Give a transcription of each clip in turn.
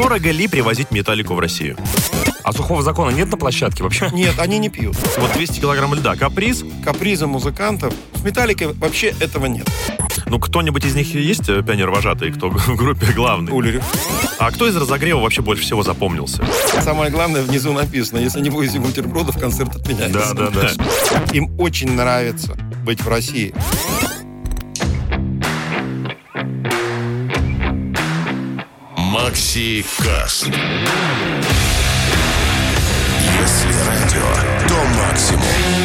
Дорого ли привозить металлику в Россию? А сухого закона нет на площадке вообще? Нет, они не пьют. Вот 200 килограмм льда. Каприз? Капризы музыкантов. С металликой вообще этого нет. Ну, кто-нибудь из них есть э, пионер-вожатый, кто в группе главный? Улерих. А кто из разогрева вообще больше всего запомнился? Самое главное, внизу написано, если не будете бутербродов, концерт отменяется. Да, да, да. Им очень нравится быть в России. Макси Каст. Если радио, то максимум.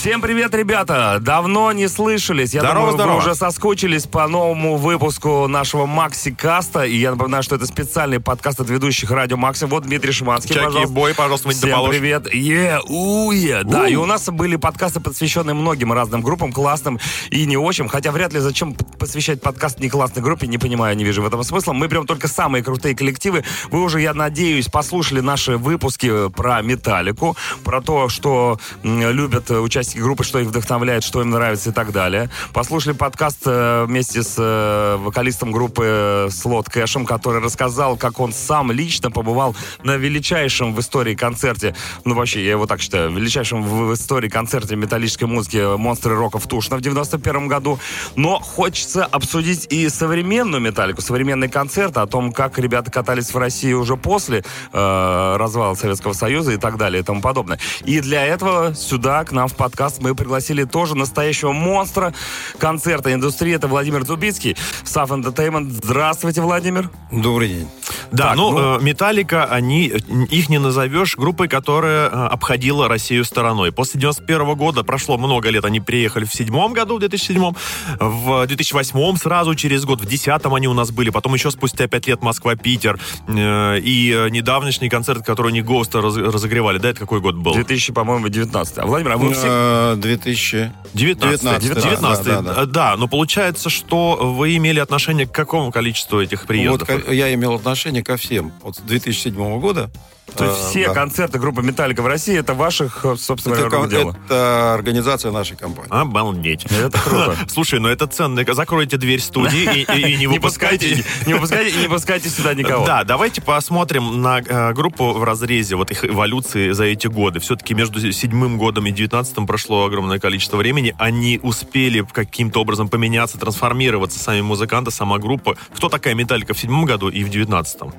Всем привет, ребята! Давно не слышались. Я Здорово, думаю, здорово. вы уже соскучились по новому выпуску нашего Макси Каста. И я напоминаю, что это специальный подкаст от ведущих Радио Максим. Вот Дмитрий Шиманский, Чаки, пожалуйста. бой, пожалуйста, Всем привет. Е, уе. Да, и у нас были подкасты, посвященные многим разным группам, классным и не очень. Хотя вряд ли зачем посвящать подкаст не классной группе, не понимаю, не вижу в этом смысла. Мы берем только самые крутые коллективы. Вы уже, я надеюсь, послушали наши выпуски про Металлику, про то, что любят э, участники группы, что их вдохновляет, что им нравится и так далее. Послушали подкаст э, вместе с э, вокалистом группы э, Слот Кэшем, который рассказал, как он сам лично побывал на величайшем в истории концерте, ну вообще, я его так считаю, величайшем в истории концерте металлической музыки «Монстры рока» в Тушино в 91 году. Но хочется обсудить и современную металлику, современный концерт, о том, как ребята катались в России уже после э, развала Советского Союза и так далее и тому подобное. И для этого сюда, к нам в подкаст, мы пригласили тоже настоящего монстра концерта индустрии. Это Владимир Дубицкий, SAF Entertainment. Здравствуйте, Владимир. Добрый день. Да, Так, ну, ну- э, Металлика, они, их не назовешь группой, которая э, обходила Россию стороной. После 91 года прошло много лет, они приехали в седьмом году, в 2007, в 2008 сразу через год, в 2010 они у нас были, потом еще спустя 5 лет Москва-Питер, э, и э, недавнешний концерт, который они Госта раз- разогревали, да, это какой год был? 2000, по-моему, 19. А Владимир, а вы все... Э, 2000... 19 19, 19 да, да, да. Э, но получается, что вы имели отношение к какому количеству этих Вот приездов? ко- я имел отношение ко всем. Вот с 2007 года. То есть э, все да. концерты группы «Металлика» в России это ваших, э, собственно, Это, рук ком- дело. это организация нашей компании. Обалдеть. Это круто. Слушай, ну это ценно. Закройте дверь студии и, и- и не выпускайте. Не выпускайте и не пускайте сюда никого. Да, давайте посмотрим на э, группу в разрезе вот их эволюции за эти годы. Все-таки между седьмым годом и девятнадцатым прошло огромное количество времени. Они успели каким-то образом поменяться, трансформироваться, сами музыканты, сама группа. Кто такая Металлика в седьмом году и в девятнадцатом?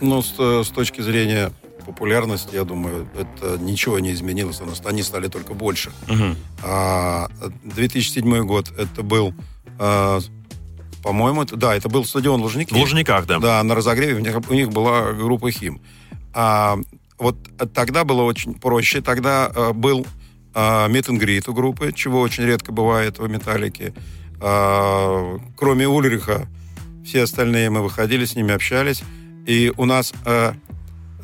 Ну, с, э, с точки зрения популярности, я думаю, это ничего не изменилось. Они стали только больше. Мгм. А 2007 год это был, э, по-моему, это, да, это был стадион Лужники. В Лужниках, да. Да, на разогреве у них, у них была группа Хим. А, вот тогда было очень проще. Тогда э, был мит у группы, чего очень редко бывает в «Металлике». А, кроме Ульриха, все остальные мы выходили, с ними общались. И у нас, э,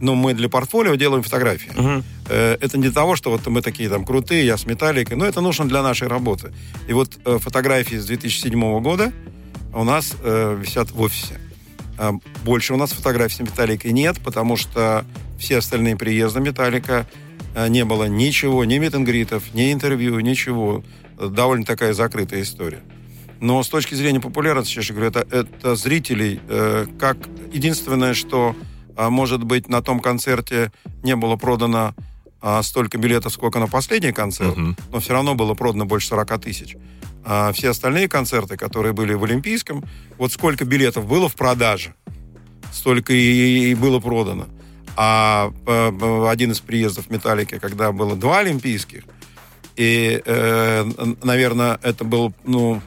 ну, мы для портфолио делаем фотографии. Мгм. Э, это не для того, что вот мы такие там крутые, я с металликой, но это нужно для нашей работы. И вот э, фотографии с 2007 года у нас э, висят в офисе. А, Больше у нас фотографий с металликой нет, потому что все остальные приезды металлика э, не было ничего, ни митингритов, ни интервью, ничего. Э, Довольно такая закрытая история. Но с точки зрения популярности, честно говоря, это, это зрителей, э, как единственное, что а, может быть на том концерте не было продано а, столько билетов, сколько на последний концерт, Мгм. но все равно было продано больше 40 тысяч. А все остальные концерты, которые были в Олимпийском, вот сколько билетов было в продаже, столько и, и было продано. А э, э, один из приездов Металлики, когда было два Олимпийских, и, э, наверное, это был, ну...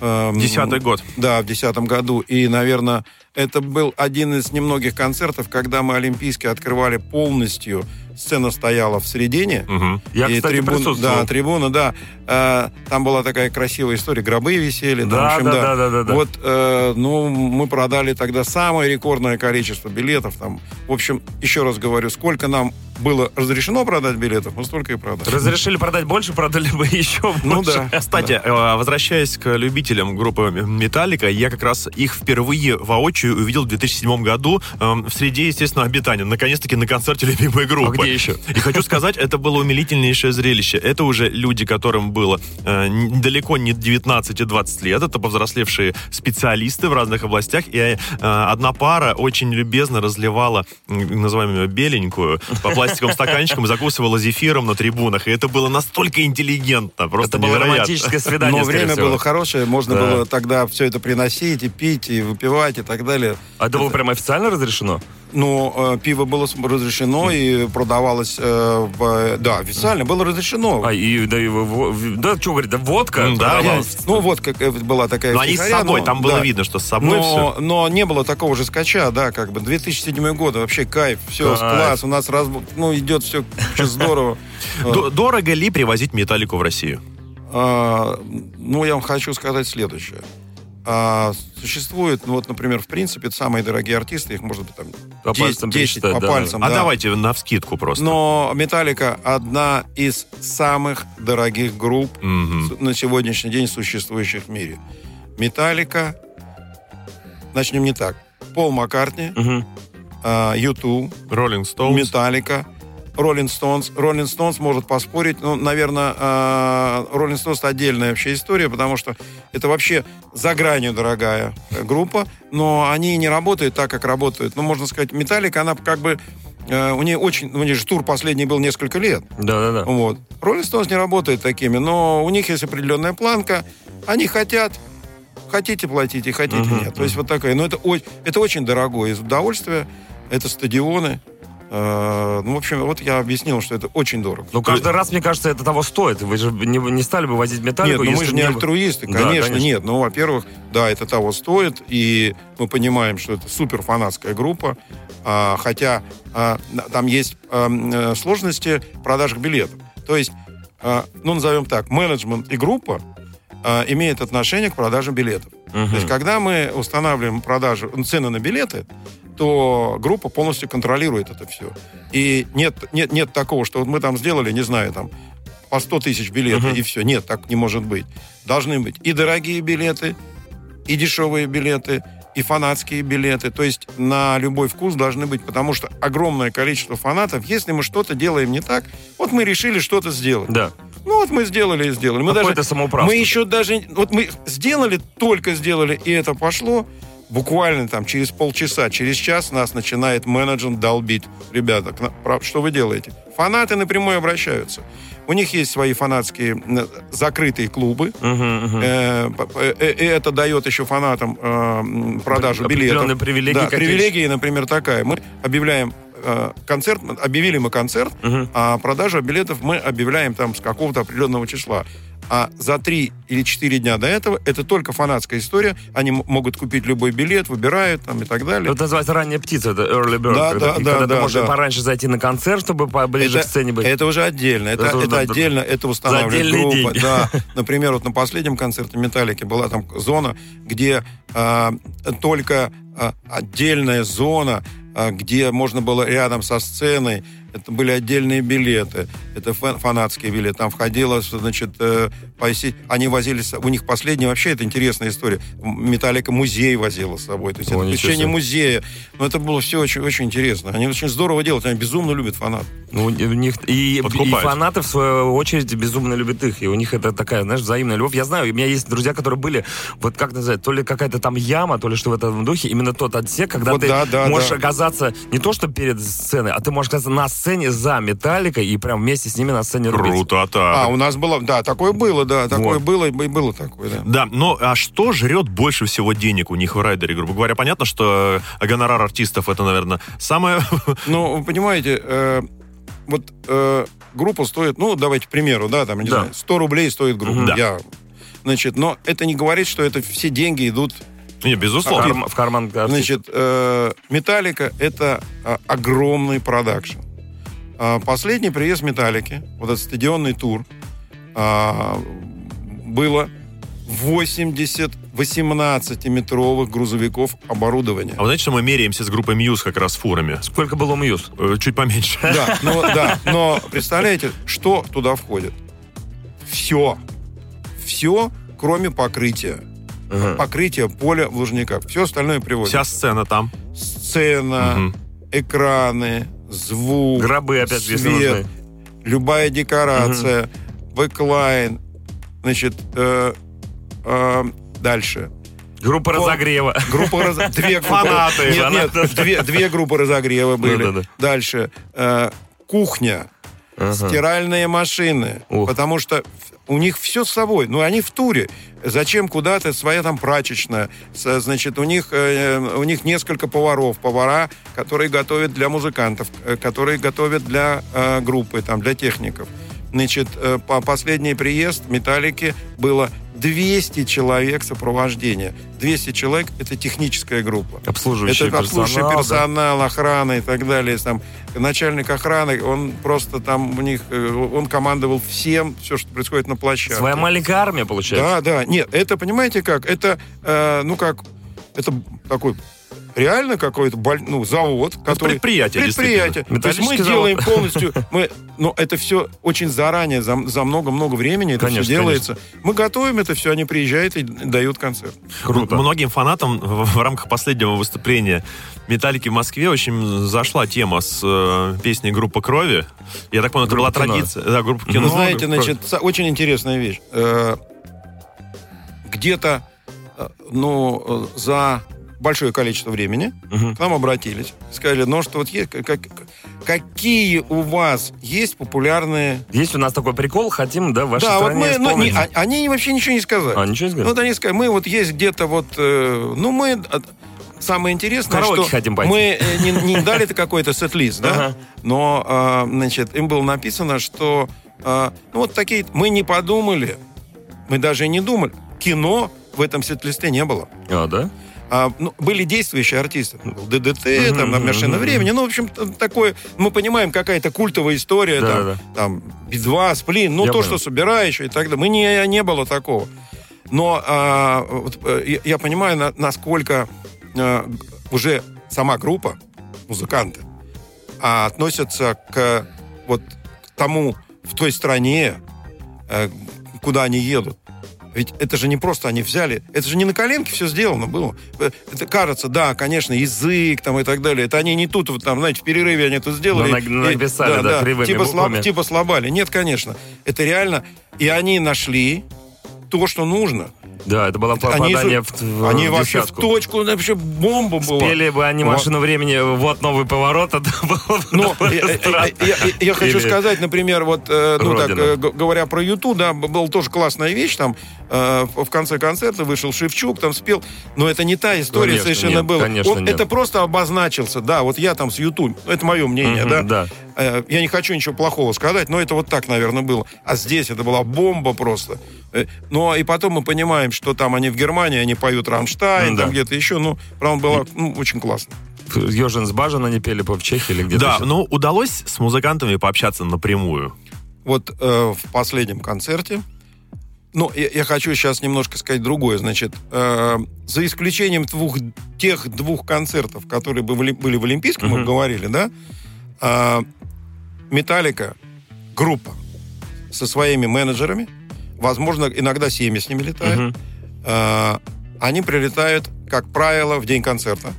эм, Десятый год. да, в 2010 году. И, наверное, это был один из немногих концертов, когда мы Олимпийский открывали полностью. Сцена стояла в середине. Мгм. Я, и кстати, трибун- присутствовал. Да, трибуна, да. Э, там была такая красивая история. Гробы висели. там, Да, в общем, да, да, да, да, да. Вот, э, ну, мы продали тогда самое рекордное количество билетов. Там. В общем, еще раз говорю, сколько нам было разрешено продать билетов, мы столько и продали. Разрешили продать больше, продали бы еще Ну больше. да. Кстати, э, возвращаясь к любителям группы Металлика, я как раз их впервые воочию увидел в 2007 году э, в среде, естественно, обитания. Наконец-таки на концерте любимой группы. А где еще? И хочу сказать, это было умилительнейшее зрелище. Это уже люди, которым было э, далеко не 19 и 20 лет. Это повзрослевшие специалисты в разных областях. И э, одна пара очень любезно разливала, м, называем ее беленькую, по пластиковым стаканчикам, закусывала зефиром на трибунах. И это было настолько интеллигентно, просто Это было невероятно. романтическое свидание, Но скорее время всего. было хорошее, можно Да. было тогда все это приносить и пить, и выпивать, и так далее. А это было прям официально разрешено? Но э, пиво было разрешено и продавалось, э, в- да, официально было разрешено. А, и, да, и, да, что говорит, да, водка М, да. Ну вот как э, была такая Но они с собой, но- там было да. видно, что с собой но, все. но не было такого же скача, да, как бы 2007 год, вообще кайф, все, Кайф. класс, у нас раз, ну идет все здорово. Дорого ли привозить металлику в Россию? А, ну, я вам хочу сказать следующее. А, существует, ну вот, например, в принципе, самые дорогие артисты, их может быть там По 10, пальцам 10 пересчитать, по да. пальцам. А да. давайте на вскидку просто. Но Металлика одна из самых дорогих групп с- на сегодняшний день существующих в мире. Металлика, начнем не так. Пол Маккартни, Мгм. а, Юту, Роллинг Стоунс. Металлика, Роллинг Стоунс. Роллинг Стоунс может поспорить. Ну, наверное, Роллинг Стоунс это отдельная вообще история, потому что это вообще за гранью дорогая группа, но они не работают так, как работают. Ну, можно сказать, Металлика, она как бы э, у нее очень, у нее же тур последний был несколько лет. Да-да-да. Вот. Роллинг Стоунс не работает такими, но у них есть определенная планка. Они хотят, хотите платите, хотите Мгм, нет. То есть вот такая. Но это, это очень дорогое удовольствие. Это стадионы. Э, ну, в общем, вот я объяснил, что это очень дорого. Ну, каждый раз, мне кажется, это того стоит. Вы же не, не стали бы возить Нет, металлику, ну мы же не альтруисты, Да, конечно, конечно. нет. Ну, во-первых, да, это того стоит, и мы понимаем, что это супер фанатская группа, а, хотя а, там есть а, сложности в продажах билетов. То есть, а, ну, назовем так, менеджмент и группа а, имеют отношение к продаже билетов. Мгм. То есть, когда мы устанавливаем продажу, ну, цены на билеты, то группа полностью контролирует это все. И нет, нет, нет такого, что вот мы там сделали, не знаю, там, по 100 тысяч билетов, Мгм. и все. Нет, так не может быть. Должны быть и дорогие билеты, и дешевые билеты, и фанатские билеты. То есть на любой вкус должны быть, потому что огромное количество фанатов, если мы что-то делаем не так, вот мы решили что-то сделать. Да. Ну вот мы сделали и сделали. Мы Какое-то даже самоуправство. мы еще даже... Вот мы сделали, только сделали, и это пошло. Буквально там через полчаса, через час нас начинает менеджер долбить. Ребята, что вы делаете? Фанаты напрямую обращаются. У них есть свои фанатские закрытые клубы. Э, э, И это дает еще фанатам э, продажу билетов. Привилегии Да, привилегии, например, такая. Мы объявляем э, концерт, объявили мы концерт, а продажу билетов мы объявляем там с какого-то определенного числа. А за три или четыре дня до этого это только фанатская история. Они могут купить любой билет, выбирают там и так далее. Это называется ранняя птица, это early bird. Да, когда, да, да, когда да, ты можешь да. пораньше зайти на концерт, чтобы поближе к сцене быть. это уже отдельно. Это, Это уже это да, отдельно, это устанавливает группа. деньги. Да. Например, вот на последнем концерте Металлики была там зона, где а, только а, отдельная зона, а, где можно было рядом со сценой. Это были отдельные билеты. Это фа- фанатские билеты. Там входило, значит, э, они возили, с- у них последний, вообще это интересная история. Металлика музей возила с собой. То есть О, это посещение музея. Но это было все очень, очень интересно. Они очень здорово делают. Они безумно любят фанат. Ну, у них и, и фанаты, в свою очередь, безумно любят их. И у них это такая, знаешь, взаимная любовь. Я знаю, у меня есть друзья, которые были, вот как называть, то ли какая-то там яма, то ли что в этом духе. Именно тот отсек, когда Вот ты да, да, можешь да. оказаться не то, что перед сценой, а ты можешь оказаться на сцене за Металликой и прям вместе с ними на сцене рубить. Круто, А, так. у нас было, да, такое было, да, такое Вот. было, и было такое, да. Да, но а что жрет больше всего денег у них в райдере? Грубо говоря, понятно, что э, гонорар артистов это, наверное, самое... Ну, вы понимаете, э, вот э, группа стоит, ну, давайте к примеру, да, там, я не Да. знаю, 100 рублей стоит группа. Мгм. Да. Я, значит, но это не говорит, что это все деньги идут. Не, В, безусловно. в карман артиста. Значит, э, Металлика это а, огромный продакшн. А, последний приезд Металлики, вот этот стадионный тур, а, было 80 18-метровых грузовиков оборудования. А вы знаете, что мы меряемся с группой Muse как раз фурами? Сколько было Muse? Э, Чуть поменьше. Да, но, да, но представляете, что туда входит? Все. Все, кроме покрытия. Ага. Покрытие поля в Лужниках. Все остальное приводит. Вся сцена там. Сцена, Мгм. экраны, звук, Гробы опять свет, нужны. любая декорация, бэклайн, значит, э, э, дальше. Группа Фон- разогрева. Группа раз- две группы. Фанаты. Нет, нет, две, две группы разогрева были. Да-да-да. Дальше. э, кухня. Ага. Стиральные машины. Ух. Потому что у них все с собой. Ну, они в туре. Зачем куда-то своя там прачечная? Значит, у них, э, у них несколько поваров. Повара, которые готовят для музыкантов, э, которые готовят для э, группы, там, для техников. Значит, э, по последний приезд «Металлики» было 200 человек сопровождения. 200 человек — это техническая группа. Обслуживающий Это обслуживающий персонал. да. персонал, охрана и так далее. Там, начальник охраны, он просто там у них, э, он командовал всем, все, что происходит на площадке. Своя маленькая армия, получается. Да, да. Нет, это, понимаете как? Это, э, ну как, это такой реально какой-то боль- ну, завод, который... предприятие, Предприятие. То есть мы Металлический делаем полностью... Мы, но это все очень заранее, за, за много-много времени это Конечно, все делается. Мы готовим это все, они приезжают и дают концерт. Круто. Многим фанатам в, рамках последнего выступления Металлики в Москве очень зашла тема с э, песней «Группа крови». Я так понял, это была Группа кино. традиция. Да, группа кино. Вы знаете, «Группа значит, очень интересная вещь. Э, Где-то, э, ну, э, за большое количество времени Мгм. к нам обратились. Сказали, ну, что вот есть, как- как- какие у вас есть популярные... Есть у нас такой прикол, хотим, да, в вашей да, вот стране мы, ну, не- а- они вообще ничего не сказали. А, ничего не сказали? Вот они сказали, мы вот есть где-то вот, э, ну, мы... э, Самое интересное, Караоке что мы э, не, не дали это какой-то сет-лист, да, Ага. но, э, значит, им было написано, что, э, ну, вот такие, мы не подумали, мы даже и не думали, кино в этом сет-листе не было. А, да? А, ну, были действующие артисты. Был ДДТ, Мгм, там, мгм, «Машина мгм. времени». Ну, в общем, такое... Мы понимаем, какая-то культовая история. Да, там, да. там, Би-2, Сплин. Ну, Я то, понял. что собирающее и так далее. Мы не, не было такого. Но а, вот, э, я, понимаю, на- насколько э, уже сама группа, музыканты, а, относятся к вот к тому в той стране, э, куда они едут. Ведь это же не просто они взяли, это же не на коленке все сделано было. Э, Это кажется, да, конечно, язык там и так далее. Это они не тут, вот, там, знаете, в перерыве они это сделали. На- на- И- написали, да, кривыми типа, слаб- типа слабали. Нет, конечно. Это реально. И они нашли то, что нужно. Да, это было Они, попадание же- в, в они вообще в точку, ну, вообще бомба была. Пели бы они Вот. машину времени, вот новый поворот, это было бы Ну, я, я- я- я- хочу Или сказать, например, вот, э, ну так, Родина. э, г- говоря про Юту, да, была тоже классная вещь, там, э, в в конце концерта вышел Шевчук, там спел, но это не та история Конечно, совершенно нет, была. конечно, Он- нет. Это просто обозначился, да, вот я там с Юту, это мое мнение, Мгм, да. да. Э, Я не хочу ничего плохого сказать, но это вот так, наверное, было. А здесь это была бомба просто. Э, Ну, и потом мы понимаем, что там они в Германии, они поют Рамштайн, Ну, да. там где-то еще, ну, правда, было ну, очень классно. Ежин с Бажан они пели по в Чехии или где-то Да, еще? ну удалось с музыкантами пообщаться напрямую. Вот э, в последнем концерте, ну, я, я хочу сейчас немножко сказать другое. Значит, э, за исключением двух, тех двух концертов, которые были, были в Олимпийском, мы Мгм. говорили, да, Металлика, группа со своими менеджерами, возможно, иногда семьи с ними летают, Мгм. э, они прилетают, как правило, в день концерта.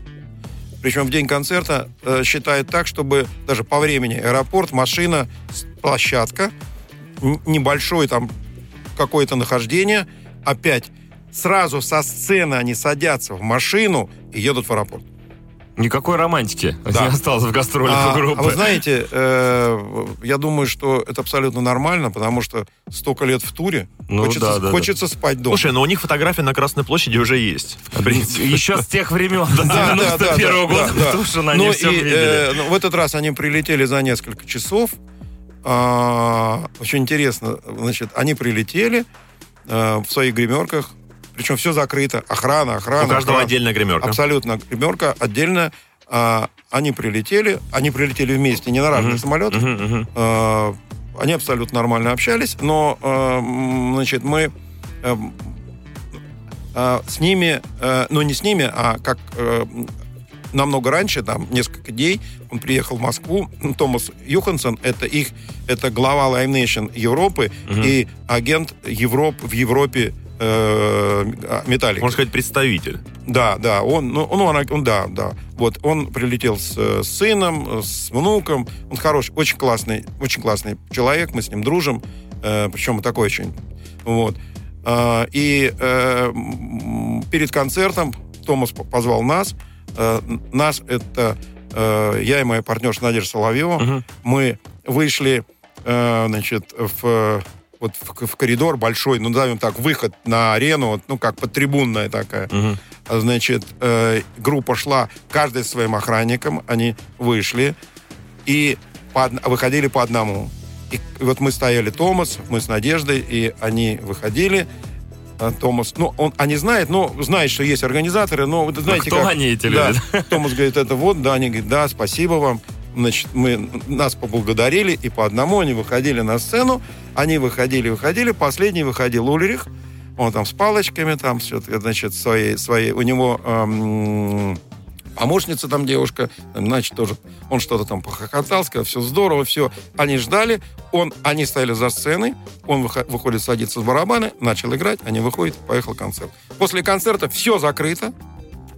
Причем в день концерта э, считают так, чтобы даже по времени аэропорт, машина, площадка, небольшое там какое-то нахождение, опять сразу со сцены они садятся в машину и едут в аэропорт. Никакой романтики Да. не осталось в гастролях А, у группы. а вы знаете, э, я думаю, что это абсолютно нормально, потому что столько лет в туре, Ну хочется, да, да, да. хочется спать дома. Слушай, но у них фотография на Красной площади уже есть. В принципе. Еще с тех времен, до Да, да, да, 91 да, года, да, да. Тушина, они Ну все и, видели. э, ну, в этот раз они прилетели за несколько часов. А, очень интересно, значит, они прилетели э, в своих гримерках, причем все закрыто, охрана, охрана. У каждого охрана. отдельная гримерка. Абсолютно гримерка отдельно. А, они прилетели, они прилетели вместе, не на разных Мгм. самолетах. Мгм, мгм. А, они абсолютно нормально общались, но, а, значит, мы... а, а, с ними, э, ну не с ними, а как э, намного раньше, там несколько дней, он приехал в Москву. Томас Юхансон, это их, это глава Live Nation Европы и агент Европ, в Европе э, Металлика. Можно сказать, представитель. Да, да, он, ну, ну, он, он, да, да. Вот, он прилетел с, э, с сыном, э, с внуком. Он хороший, очень классный, очень классный человек, мы с ним дружим. Э, причем такой очень. Вот. А, и э, перед концертом Томас по- позвал нас. Э, нас это э, я и моя партнерша Надежда Соловьева. Мы вышли, э, значит, в вот в, в коридор большой, ну, назовем так, выход на арену, ну, как подтрибунная такая. А, Значит, э, группа шла, каждый с своим охранником, они вышли и по од- выходили по одному. И вот мы стояли, Томас, мы с Надеждой, и они выходили. А Томас, ну, он, они знают, но знает, что есть организаторы, но вы знаете, кто как... они, эти Да. люди? Томас говорит, это вот, да, они говорят, да, спасибо вам. Значит, мы, нас поблагодарили, и по одному они выходили на сцену, они выходили, выходили, последний выходил Ульрих, он там с палочками, там все, значит, свои, свои, у него эм, помощница там девушка, значит, тоже, он что-то там похохотал, сказал, все здорово, все. Они ждали, он, они стояли за сценой, он выхо- выходит, садится с барабана, начал играть, они выходят, поехал концерт. После концерта все закрыто,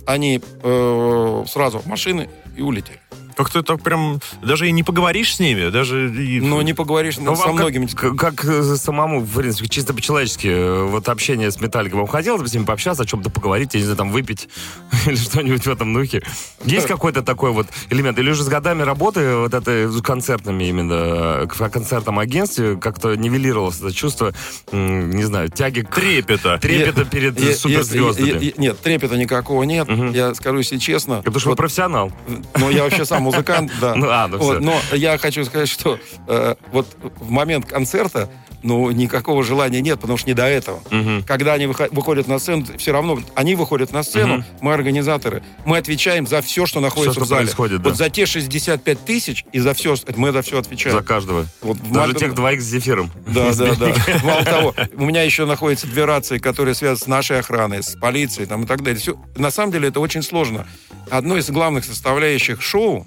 они э, сразу машины и улетели. Как-то так прям... Даже и не поговоришь с ними, даже... и- Но не поговоришь Ну, со многими. Как, как, э, самому, в принципе, чисто по-человечески, э, вот общение с Металликом, вам хотелось бы с ним пообщаться, о чем-то поговорить, я не знаю, там, выпить или что-нибудь в этом духе? Есть какой-то такой вот элемент? Или уже с годами работы вот это с концертными именно, э, к концертном агентстве как-то нивелировалось это чувство, не знаю, тяги к... Трепета. Трепета перед Е- е- суперзвездами. е- е- Нет, трепета никакого нет. Я скажу, если честно. Потому что вы вот, профессионал. но я вообще сам музыкант, да. Ну, а, ну Вот, но я хочу сказать, что э, вот в момент концерта, ну, никакого желания нет, потому что не до этого. Когда они выхо- выходят на сцену, все равно, они выходят на сцену, мы организаторы, мы отвечаем за все, что находится что в зале. происходит, да. Вот за те 65 тысяч и за все, мы за все отвечаем. За каждого. Вот Даже Мак- тех двоих с зефиром. Да, да, да. Мало того, у меня еще находятся две рации, которые связаны с нашей охраной, с полицией там, и так далее. Всё- на самом деле это очень сложно. Одной из главных составляющих шоу,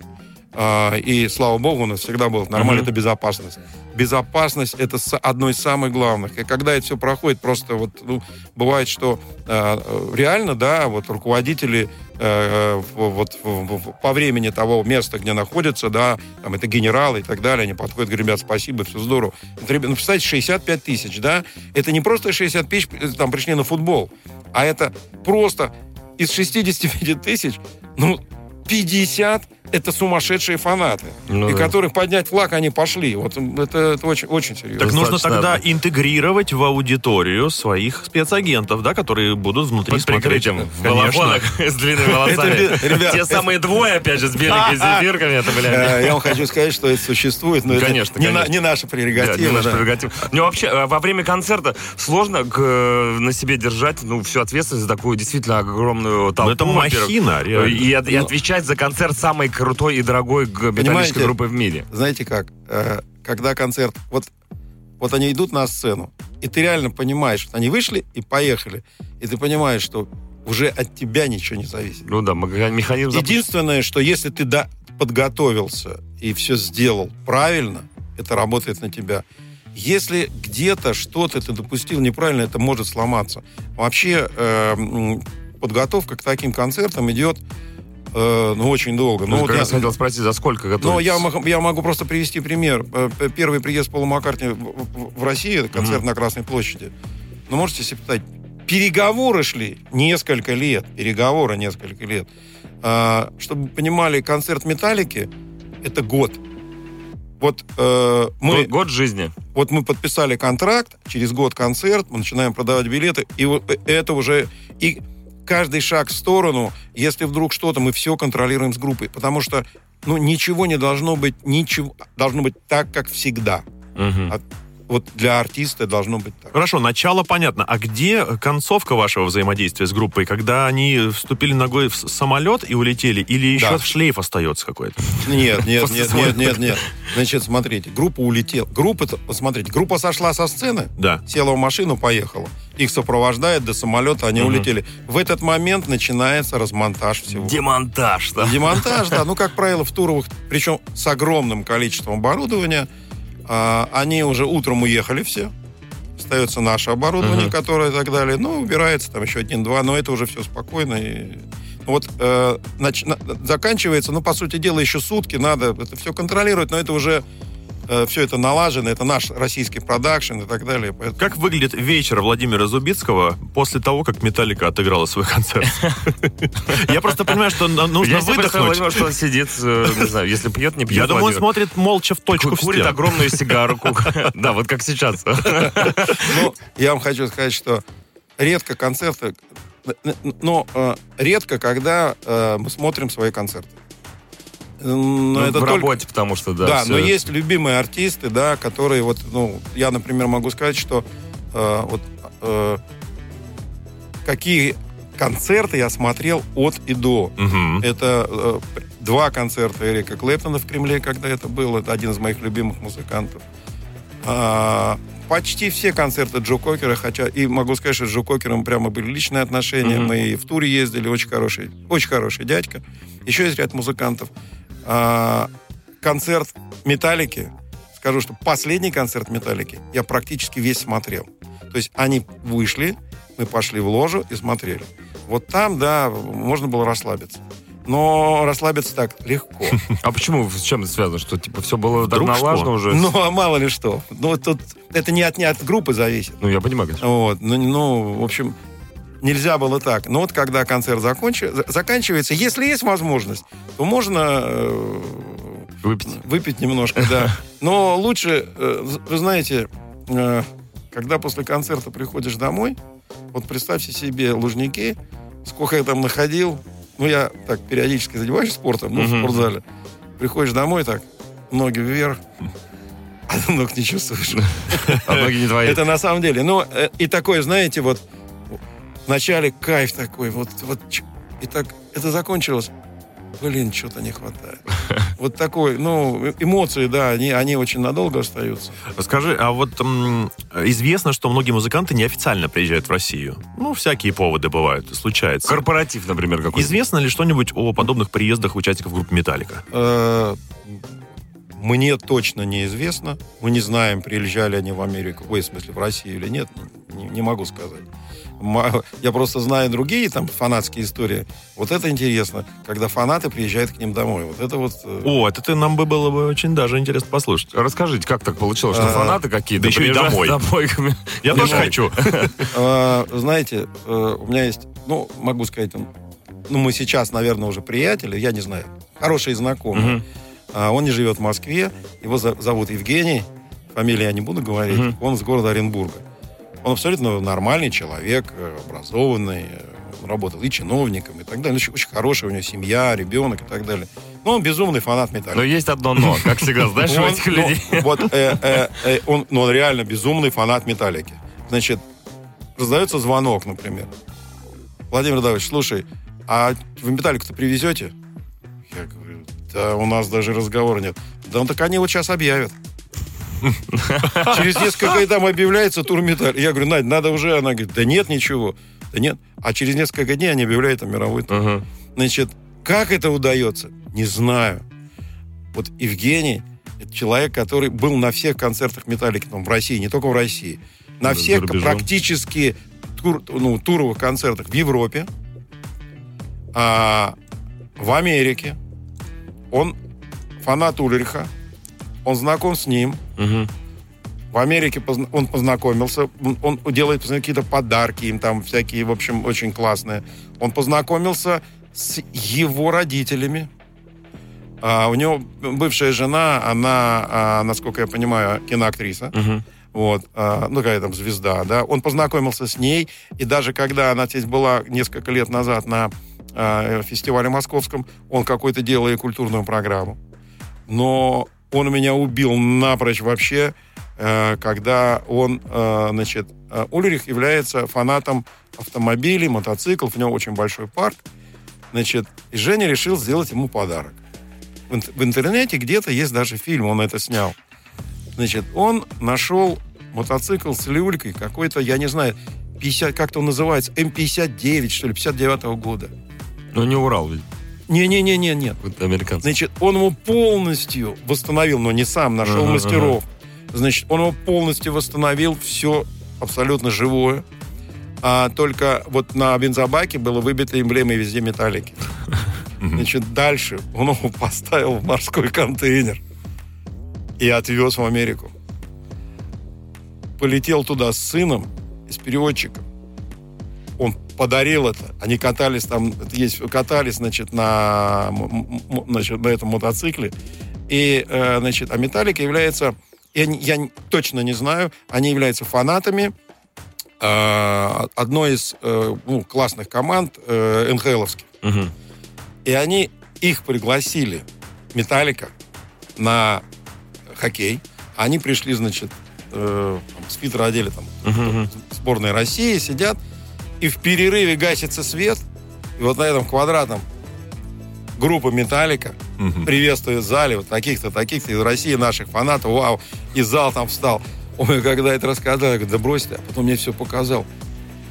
а, и слава богу, у нас всегда было нормально, это безопасность. Безопасность это одно из самых главных. И когда это все проходит, просто вот ну, бывает, что а, э, реально, да, вот руководители э, в- вот по времени того места, где находятся, да, там это генералы и так далее, они подходят, говорят, ребят, спасибо, все здорово. Это, ну, представьте, 65 тысяч, да, это не просто 65 тысяч, э, там пришли на футбол, а это просто из 65 тысяч, ну, 50 это сумасшедшие фанаты, Ну и да. которых поднять флаг они пошли. Вот это, это очень, очень серьезно. Так нужно тогда интегрировать в аудиторию своих спецагентов, да, которые будут внутри Под смотреть. прикрытием в Конечно. балахонах с длинными волосами. Это, Те самые двое, опять же, с беленькими зефирками, это, блядь. Э, Я вам хочу сказать, что это существует, но это не, на- конечно. не наша прерогатива. не наш да. прерогатив. Ну, вообще, э, во время концерта сложно э, на себе держать ну, всю ответственность за такую действительно огромную толпу. Ну, это во-первых. махина. И, от- отвечать за концерт самой крутой и дорогой металлической группы в мире. Знаете как? Э, Когда концерт... Вот, вот они идут на сцену, и ты реально понимаешь, что они вышли и поехали, и ты понимаешь, что уже от тебя ничего не зависит. Ну да, меха- механизм. Единственное, что если ты да, подготовился и все сделал правильно, это работает на тебя. Если где-то что-то ты допустил неправильно, это может сломаться. Вообще э, подготовка к таким концертам идет э, ну, очень долго. Ну, Ну, вот я- хотел спросить, за сколько ну, готовитесь? я могу, я могу просто привести пример. Э, Первый приезд Пола Маккартни в, в- это концерт на Красной площади. Ну, можете себе представить, переговоры шли несколько лет, переговоры несколько лет. А, чтобы вы понимали, концерт Металлики — это год. Вот э, мы... Год, год жизни. Вот мы подписали контракт, через год концерт, мы начинаем продавать билеты, и вот это уже... И каждый шаг в сторону, если вдруг что-то, мы все контролируем с группой, потому что ну, ничего не должно быть, ничего, должно быть так, как всегда. Мгм. Вот для артиста должно быть так. Хорошо, начало понятно. А где концовка вашего взаимодействия с группой? Когда они вступили ногой в самолет и улетели? Или еще Да. шлейф остается какой-то? Нет, нет, нет, нет, нет, нет. Значит, смотрите, группа улетела. Группа, посмотрите, группа сошла со сцены, Да. села в машину, поехала. их сопровождает до самолета, они Мгм. улетели. В этот момент начинается размонтаж всего. Демонтаж, да. Демонтаж, да. Ну, как правило, в туровых, причем с огромным количеством оборудования, они уже утром уехали все. Остается наше оборудование, Мгм. которое и так далее. Ну, убирается там еще один-два, но это уже все спокойно. И... Вот э, нач- на- заканчивается, ну, по сути дела, еще сутки надо это все контролировать, но это уже все это налажено, это наш российский продакшн и так далее. Поэтому- Как выглядит вечер Владимира Зубицкого после того, как Металлика отыграла свой концерт? Я просто понимаю, что нужно Я выдохнуть. Владимир, что он сидит, э, не знаю, если пьет, не пьет. Я думаю, он смотрит молча в точку Курит огромную сигару. Да, вот как сейчас. Ну, я вам хочу сказать, что редко концерты, но э, редко, когда э, мы смотрим свои концерты. Но Ну, это в только- работе, потому что, да. Да, всё но есть любимые артисты, да, которые вот, ну, я, например, могу сказать, что э, вот э, какие концерты я смотрел от и до. Мгм. Это э, два концерта Эрика Клэптона в Кремле, когда это был. Это один из моих любимых музыкантов. А, почти все концерты Джо Кокера, хотя и могу сказать, что с Джо Кокером прямо были личные отношения. Мгм. Мы и в туре ездили, очень хороший, очень хороший дядька. Еще есть ряд музыкантов. А, концерт Металлики, скажу, что последний концерт Металлики я практически весь смотрел. То есть они вышли, мы пошли в ложу и смотрели. Вот там, да, можно было расслабиться. Но расслабиться так легко. А почему, с чем это связано? Что, типа, все было так налажено уже? Ну, а мало ли что. Ну, тут это не от, не от группы зависит. Ну, я понимаю, конечно. Вот, ну, ну, в общем, нельзя было так. Но вот когда концерт закончи- за- заканчивается, если есть возможность, то можно э, Выпить. выпить немножко, да. Но лучше, э, вы знаете, э, когда после концерта приходишь домой, вот представьте себе Лужники, сколько я там находил, ну, я так периодически занимаюсь спортом, ну, в спортзале. Приходишь домой так, ноги вверх, а ног не чувствуешь. А ноги не твои. Это на самом деле. Ну, и такое, знаете, вот вначале кайф такой, вот, вот, и так это закончилось. Блин, что-то не хватает. Вот такой, ну, эмоции, да, они, они очень надолго остаются. Скажи, а вот м, известно, что многие музыканты неофициально приезжают в Россию. Ну, всякие поводы бывают, случается. Корпоратив, например, какой-то. Известно ли что-нибудь о подобных приездах участников группы «Металлика»? Э, Мне точно неизвестно. Мы не знаем, приезжали они в Америку, ой, в смысле, в Россию или нет, не, не могу сказать. Я просто знаю другие там фанатские истории. Вот это интересно, когда фанаты приезжают к ним домой. Вот это вот... э, О, это ты- нам бы было бы очень даже интересно послушать. Расскажите, как так получилось, что А, фанаты какие-то да еще и домой. домой. Я тоже хочу. Э, знаете, э, у меня есть, ну, могу сказать, ну, мы сейчас, наверное, уже приятели, я не знаю, хорошие знакомые. А, Он не живет в Москве, его зовут Евгений, фамилию я не буду говорить, он из города Оренбурга. Он абсолютно нормальный человек, э, образованный, э, он работал и чиновником, и так далее. Очень, очень хорошая у него семья, ребенок и так далее. Но он безумный фанат металла. Но есть одно но, как всегда, знаешь, у этих ну, людей. вот, э, он, ну, он реально безумный фанат металлики. Значит, раздается звонок, например. Владимир Давыдович, слушай, а вы металлику-то привезете? Я говорю, да у нас даже разговора нет. Да он так они вот сейчас объявят. Через несколько дней там объявляется тур металл. Я говорю, Надь, надо уже. Она говорит, да нет ничего. Да нет. А через несколько дней они объявляют там мировой тур. Мгм. Значит, как это удается? Не знаю. Вот Евгений, это человек, который был на всех концертах Металлики, там, в России, не только в России, на За всех практически тур- ну, туровых концертах в Европе, а, в Америке. Он фанат Ульриха, он знаком с ним, Мгм. в Америке позна- он познакомился, он, он делает какие-то подарки им там всякие, в общем, очень классные. Он познакомился с его родителями. А, у него бывшая жена, она, а, насколько я понимаю, киноактриса. Мгм. Вот, а, ну, какая там звезда, да. Он познакомился с ней, и даже когда она здесь была несколько лет назад на а, фестивале московском, он какой-то делал ей культурную программу. Но он меня убил напрочь вообще, э, когда он, э, значит, э, Ульрих является фанатом автомобилей, мотоциклов, у него очень большой парк, значит, и Женя решил сделать ему подарок. В, ин- в интернете где-то есть даже фильм, он это снял. Значит, он нашел мотоцикл с люлькой какой-то, я не знаю, 50, как-то он называется, М59, что ли, 59 года. Ну, не Урал ведь, Не-не-не-не, нет. американцы. Значит, он его полностью восстановил, но не сам, нашел Ага, мастеров. Значит, он его полностью восстановил, все абсолютно живое. А только вот на бензобаке было выбито эмблемой везде металлики. Значит, дальше он его поставил в морской контейнер и отвез в Америку. Полетел туда с сыном с переводчиком. Он подарил это. Они катались там, есть, катались, значит, на, значит, на этом мотоцикле. И, э, значит, а Металлика является, я, я точно не знаю, они являются фанатами э, одной из э, ну, классных команд э, НХЛовских. Мгм. И они их пригласили, Металлика, на хоккей. Они пришли, значит, э, там, с Питера одели там Мгм. сборной России, сидят, и в перерыве гасится свет, и вот на этом квадратном группа Металлика Мгм. приветствует в зале вот таких-то, таких-то из России наших фанатов, вау, и зал там встал. Ой, когда это рассказал, я говорю, да брось ты, а потом мне все показал.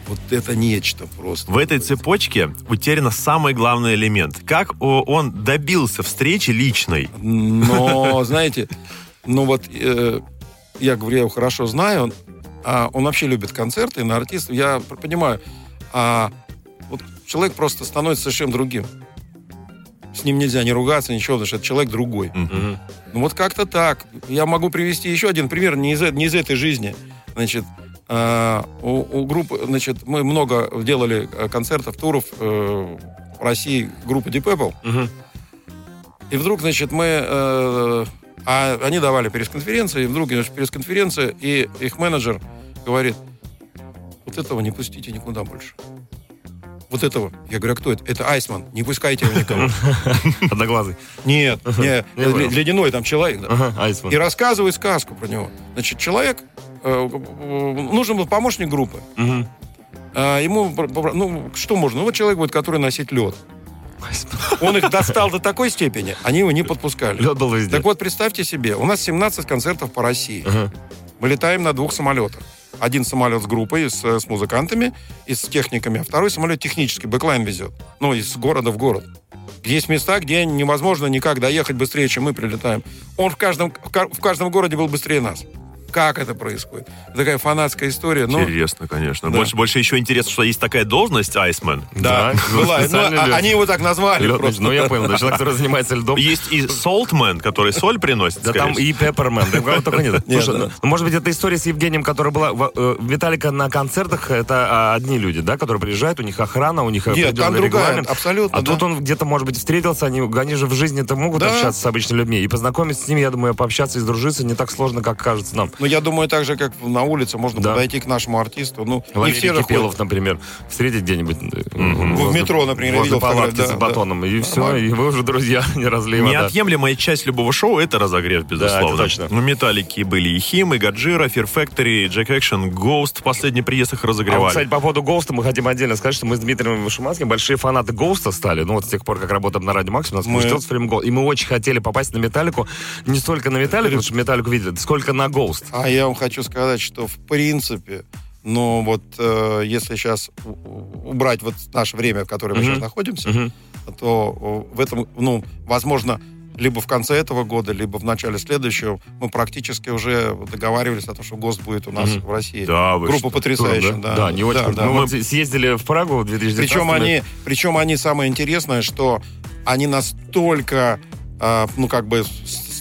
Вот это нечто просто. В этой цепочке утерян самый главный элемент. Как он добился встречи личной? Но, знаете, ну вот э, я говорю, я его хорошо знаю, он, а, он вообще любит концерты на артистов. Я понимаю, а вот человек просто становится совершенно другим. С ним нельзя не ругаться, ничего, потому что это человек другой. Мгм. Ну вот как-то так. Я могу привести еще один пример не из, э- не из этой жизни. Значит, а, у, у группы, значит, мы много делали э, концертов, туров э, в России группы Deep Purple. Мгм. И вдруг, значит, мы... э, а они давали пресс-конференции, и вдруг, значит, пресс-конференция, и их менеджер говорит, вот этого не пустите никуда больше. Вот этого. Я говорю, а кто это? Это Айсман. Не пускайте его никого. Одноглазый. Нет, не, ледяной там человек. Iceman. И рассказывает сказку про него. Значит, человек, э, нужен был помощник группы. А ему, ну, что можно? Ну, вот человек будет, который носить лед. Он их достал до такой степени, они его не подпускали. Лед был везде. Так вот, представьте себе, у нас 17 концертов по России. Мы летаем на двух самолетах. Один самолет с группой, с, с музыкантами и с техниками, а второй самолет технический, бэклайн везет. Ну, из города в город. Есть места, где невозможно никак доехать быстрее, чем мы прилетаем. Он в каждом, в ка- в каждом городе был быстрее нас. Как это происходит? Такая фанатская история. Ну, Интересно, конечно. да. Больше, больше еще интересно, что есть такая должность Айсмен. да, была. Ну, а- они его так назвали Лед, просто. ну я понял, да, человек, который занимается льдом. Есть и Солтмен, который соль приносит. Да там и Пеппермен, да кого только нет. Нет, Слушай, да. ну, может быть, это история с Евгением, которая была... в- э, Виталика на концертах, это а, одни люди, да, которые приезжают, у них охрана, у них Нет, там определенный другая, регламент. абсолютно, А тут да. он где-то, может быть, встретился, они, они же в жизни-то могут Да. общаться с обычными людьми. И познакомиться с ними, я думаю, пообщаться и сдружиться не так сложно, как кажется нам. Ну, я думаю, так же, как на улице, можно Да. подойти к нашему артисту. Ну, не Валерий все же Кипелов, ходят. например, встретить где-нибудь В метро, например, возле видел палатки фотографии, с да, батоном, и все, Нормально. и вы уже друзья, не разлей вода. Неотъемлемая часть любого шоу — это разогрев, безусловно. это точно. Ну, Металлики были и Хим, и Гаджира, Fear Factory, Jack Action, Ghost. В последний приезд их А вот, разогревали. кстати, по поводу Гоуста мы хотим отдельно сказать, что мы с Дмитрием Шуманским большие фанаты Гоуста стали. Ну, вот с тех пор, как работаем на Радио Максимум, у нас Мы- включился фильм Ghost. И мы очень хотели попасть на Металлику. Не столько на Металлику, потому что Металлику видели, сколько на Гоуст. А я вам хочу сказать, что в принципе, ну вот э, если сейчас убрать вот наше время, в котором мы Мгм. сейчас находимся, Мгм. то э, в этом, ну, возможно, либо в конце этого года, либо в начале следующего, мы практически уже договаривались о том, что ГОСТ будет у нас Мгм. в России. Да, вы Группа что? потрясающая, Да, да. да, не очень Да, да. Мы вот съездили в Прагу в 2019 Причем они, причем они самое интересное, что они настолько, а, ну как бы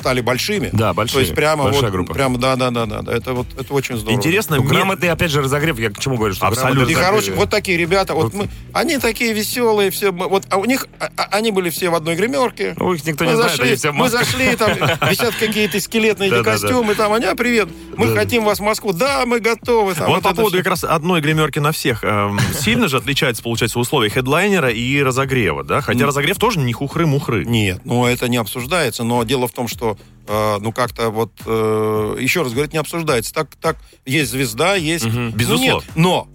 стали большими. Да, большие. То есть прямо Большая вот, группа. прямо, да, да, да, да, да. Это вот, это очень здорово. Интересно, Ну, грамотный, опять же, разогрев. Я к чему говорю? Что Абсолютно. И хорошие, вот такие ребята, вот мы, они такие веселые, все, вот, а у них, а- а- они были все в одной гримерке. Ну, их никто мы не знает, зашли, они все в мы зашли, там висят какие-то скелетные Да-да-да. костюмы, там, они, а, привет, мы Да. хотим вас в Москву, да, мы готовы. Там, Вот по это поводу всё. как раз одной гримерки на всех. Эм, Сильно же отличается, получается, условия хедлайнера и разогрева, да? Хотя разогрев тоже не хухры-мухры. Нет, ну это не обсуждается, но дело в том, что э, ну как-то вот э, еще раз говорю, не обсуждается. Так, так есть звезда, есть. Ну, Безусловно. нет, но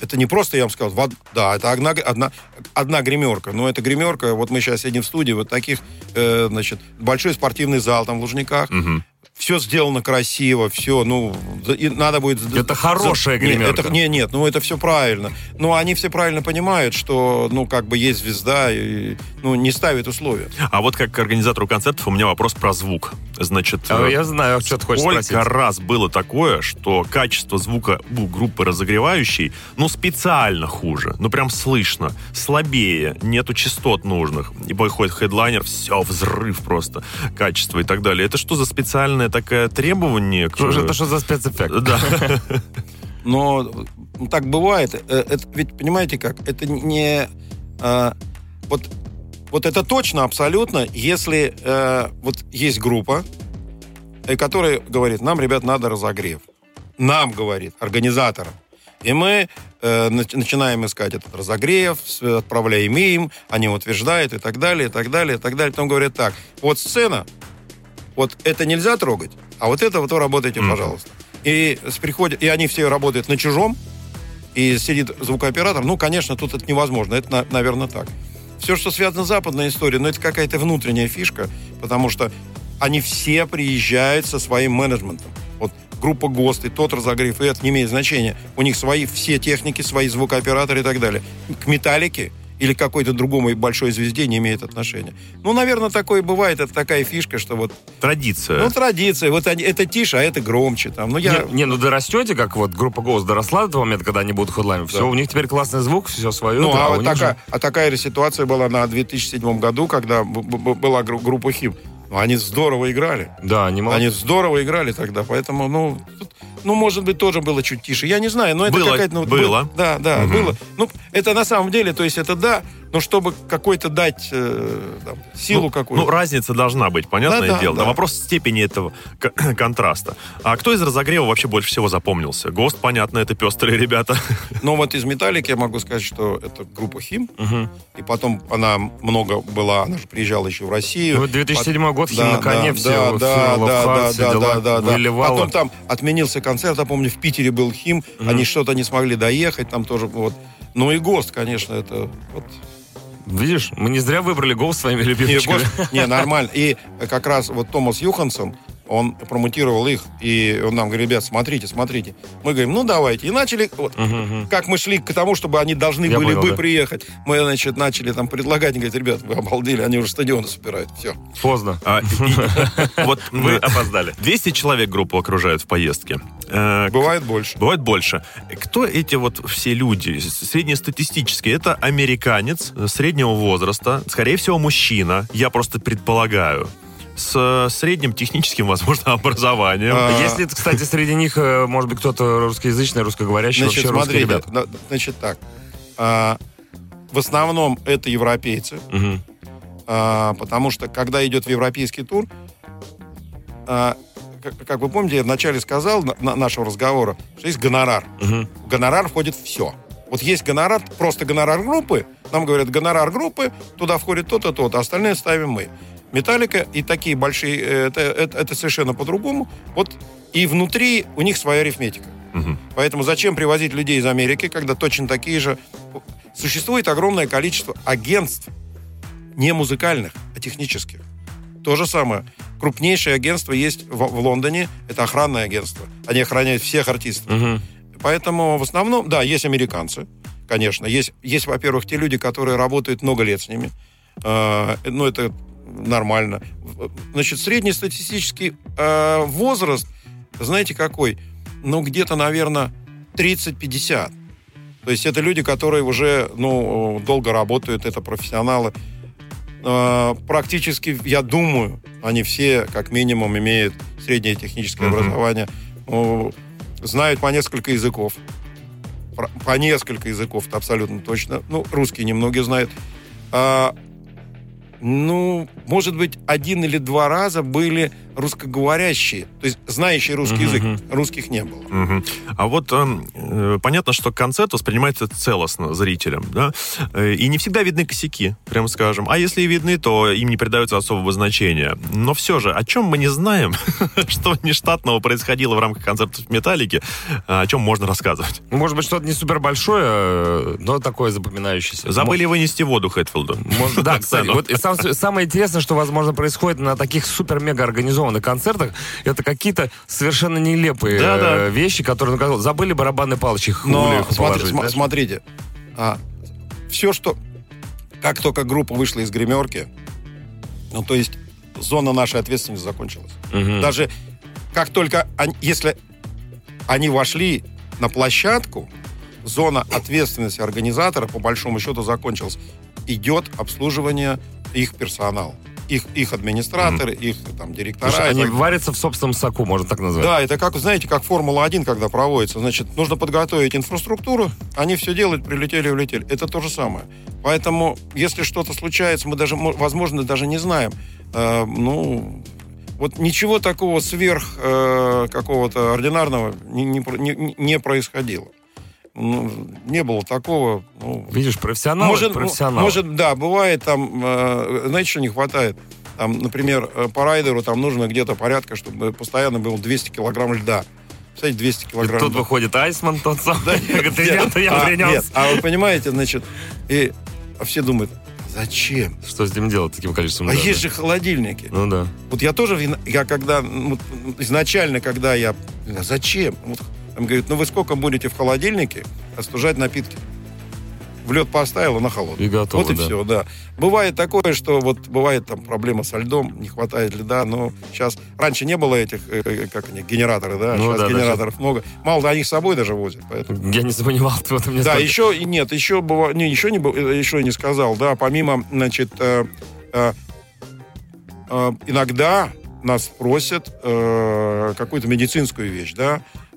это не просто, я вам сказал, в од- да, это одна, одна, одна гримерка. Но эта гримерка, вот мы сейчас сидим в студии, вот таких, э, значит, большой спортивный зал там в Лужниках. Мгм. Все сделано красиво, все, ну, и надо будет... Это хорошая гримерка. это, не, нет, ну, это все правильно. Но они все правильно понимают, что, ну, как бы есть звезда, и, ну, не ставит условия. А вот как к организатору концертов у меня вопрос про звук. Значит, А э, Я знаю, что ты хочешь Сколько спросить. раз было такое, что качество звука у группы разогревающей, ну, специально хуже. Ну, прям слышно. Слабее. Нету частот нужных. И выходит хедлайнер, все, взрыв просто. Качество и так далее. Это что за специальное такое требование? к- Что же это что за спецэффект? Да. Но ну, так бывает. Э, Это, ведь понимаете как? Это не э, вот вот это точно абсолютно, если э, вот есть группа, э, которая говорит, нам, ребят, надо разогрев. Нам говорит организаторам. И мы э, нач- начинаем искать этот разогрев, отправляем им, они утверждают и так далее, и так далее, и так далее. Потом говорят так, вот сцена, вот это нельзя трогать, а вот это вот вы работаете, Мгм. пожалуйста. И с приходят, и они все работают на чужом, и сидит звукооператор. Ну, конечно, тут это невозможно. Это, на- наверное, так. Все, что связано с западной историей, ну, это какая-то внутренняя фишка, потому что они все приезжают со своим менеджментом. Вот группа ГОСТ, и тот разогрев, и это не имеет значения. У них свои все техники, свои звукооператоры и так далее. К металлике или какой-то другому большой звезде не имеет отношения. Ну, наверное, такое бывает. Это такая фишка, что вот... Традиция. Ну, традиция. Вот они, это тише, а это громче. Там. Ну, я... Не, не, ну дорастете, как вот группа «Голос» доросла до того момента, когда они будут хедлайнером. Все, Да. у них теперь классный звук, все свое. Ну, да, а, вот такая, же- а такая же ситуация была на 2007 году, когда была гру- группа «Хим». Ну, Они здорово играли. Да, они молодцы. Они здорово играли тогда, поэтому, ну, тут, ну, может быть, тоже было чуть тише. Я не знаю, но это Было, какая-то... Ну, было. был- да, да, Мгм. было. Ну, это на самом деле, то есть это да, но чтобы какой-то дать э, там, силу ну, какую-то. ну, разница должна быть, понятное Да, да, дело. да. Но вопрос степени этого к- контраста. А кто из разогрева вообще больше всего запомнился? ГОСТ, понятно, это пестрые ребята. Но вот из «Металлики» я могу сказать, что это группа «Хим», Мгм. и потом она много была, она же приезжала еще в Россию. Ну, вот 2007 год, «Хим» на коне, все, да, да, да, да, да, да, да, да. Потом там отменился концерт, я помню, в Питере был Хим, они что-то не смогли доехать, там тоже вот. Ну и ГОСТ, конечно, это вот. Видишь, мы не зря выбрали «Голос» своими Не, любимчиками. ГОСТ, не, нормально. И как раз вот Томас Юхансон, он промотировал их, и он нам говорит, ребят, смотрите, смотрите. Мы говорим, ну давайте. И начали, вот, Мгм, мгм. как мы шли к тому, чтобы они должны Я были понял, бы да. приехать. Мы, значит, начали там предлагать, и говорить, ребят, вы обалдели, они уже стадионы собирают. Все. Поздно. А, и- Вот Вы мы- опоздали. 200 человек группу окружают в поездке. Э, Бывает больше. Бывает больше. Кто эти вот все люди? Среднестатистические. Это американец э, среднего возраста, скорее всего, мужчина, я просто предполагаю, с э, средним техническим, возможно, образованием. А, Если, кстати, среди них, э, может быть, кто-то русскоязычный, русскоговорящий, Значит, вообще русские смотрите, ребята. на- значит так. А, в основном это европейцы, а, потому что когда идет в европейский тур, как, вы помните, я вначале сказал на, на- нашего разговора, что есть гонорар. Мгм. В гонорар входит все. Вот есть гонорар, просто гонорар группы. Нам говорят, гонорар группы, туда входит то-то, то-то, остальное ставим мы. Металлика и такие большие, э, это, это, это совершенно по-другому. Вот и внутри у них своя арифметика. Мгм. Поэтому зачем привозить людей из Америки, когда точно такие же... Существует огромное количество агентств, не музыкальных, а технических. То же самое. Крупнейшее агентство есть в, в Лондоне, это охранное агентство. Они охраняют всех артистов. Мгм. Поэтому в основном, да, есть американцы, конечно. Есть, есть во-первых, те люди, которые работают много лет с ними. Э, ну, это нормально. Значит, среднестатистический э, возраст, знаете, какой? Ну, где-то, наверное, 30-50. То есть это люди, которые уже, ну, долго работают, это профессионалы. Э, практически, я думаю, они все, как минимум, имеют среднее техническое Мгм. образование. Ну, знают по несколько языков. По несколько языков, это абсолютно точно. Ну, русский немногие знают. А, ну, может быть, один или два раза были русскоговорящие, то есть знающие русский Мгм, язык. Русских не было. Мгм. А вот э, понятно, что концерт воспринимается целостно зрителям, да, Э, и не всегда видны косяки, прямо скажем. А если и видны, то им не придается особого значения. Но все же, о чем мы не знаем, что нештатного происходило в рамках концертов Металлики, о чем можно рассказывать? Может быть, что-то не супер большое, но такое запоминающееся. Забыли вынести воду Хэтфилду. Может, да, кстати, вот и самом- самое интересное, что, возможно, происходит на таких супер-мега организованных концертах, это какие-то совершенно нелепые Да, да. э, вещи, которые, ну, забыли барабанные палочки, Но смотри- см- смотрите, все, что... Как только группа вышла из гримерки, ну, то есть зона нашей ответственности закончилась. Мгм. Даже как только, они- если они вошли на площадку, зона ответственности организатора, по большому счету, закончилась. Идет обслуживание их персонала. Их, их администраторы, их там директора. Слушай, они так варятся в собственном соку, можно так назвать. да, это как, знаете, как Формула-1, когда проводится. Значит, нужно подготовить инфраструктуру, они все делают, прилетели улетели. Это то же самое. Поэтому, если что-то случается, мы даже, мо- возможно, даже не знаем. Э, ну, вот ничего такого сверх э, какого-то ординарного не, не- не происходило. Ну, не было такого. ну, Видишь, профессионал может, профессионал. может, да, бывает там, э, знаете, что не хватает? Там, например, э, по райдеру там нужно где-то порядка, чтобы постоянно было 200 килограмм льда. Представляете, 200 И килограмм тут льда. выходит Айсман тот самый. Говорит, ребята, я а, принес. Нет, а вы понимаете, значит, и все думают, зачем? Что с ним делать таким количеством А есть же холодильники. Ну да. Вот я тоже, я когда, ну, вот изначально, когда я, зачем? Вот, там говорят, ну вы сколько будете в холодильнике остужать напитки? В лед поставил на холодный. И готово, Вот и да. все, да. Бывает такое, что вот бывает там проблема со льдом, не хватает льда, но сейчас... Раньше не было этих, э, э, как они, генераторы, да? Ну сейчас да, да, генераторов много. Мало, да, они с собой даже возят, поэтому... Я не понимал, ты вот мне Да, столько- еще и нет, еще быва- не, еще не э, еще не сказал, да, помимо, значит, э, э, э, иногда нас просят э, какую-то медицинскую вещь, да, А,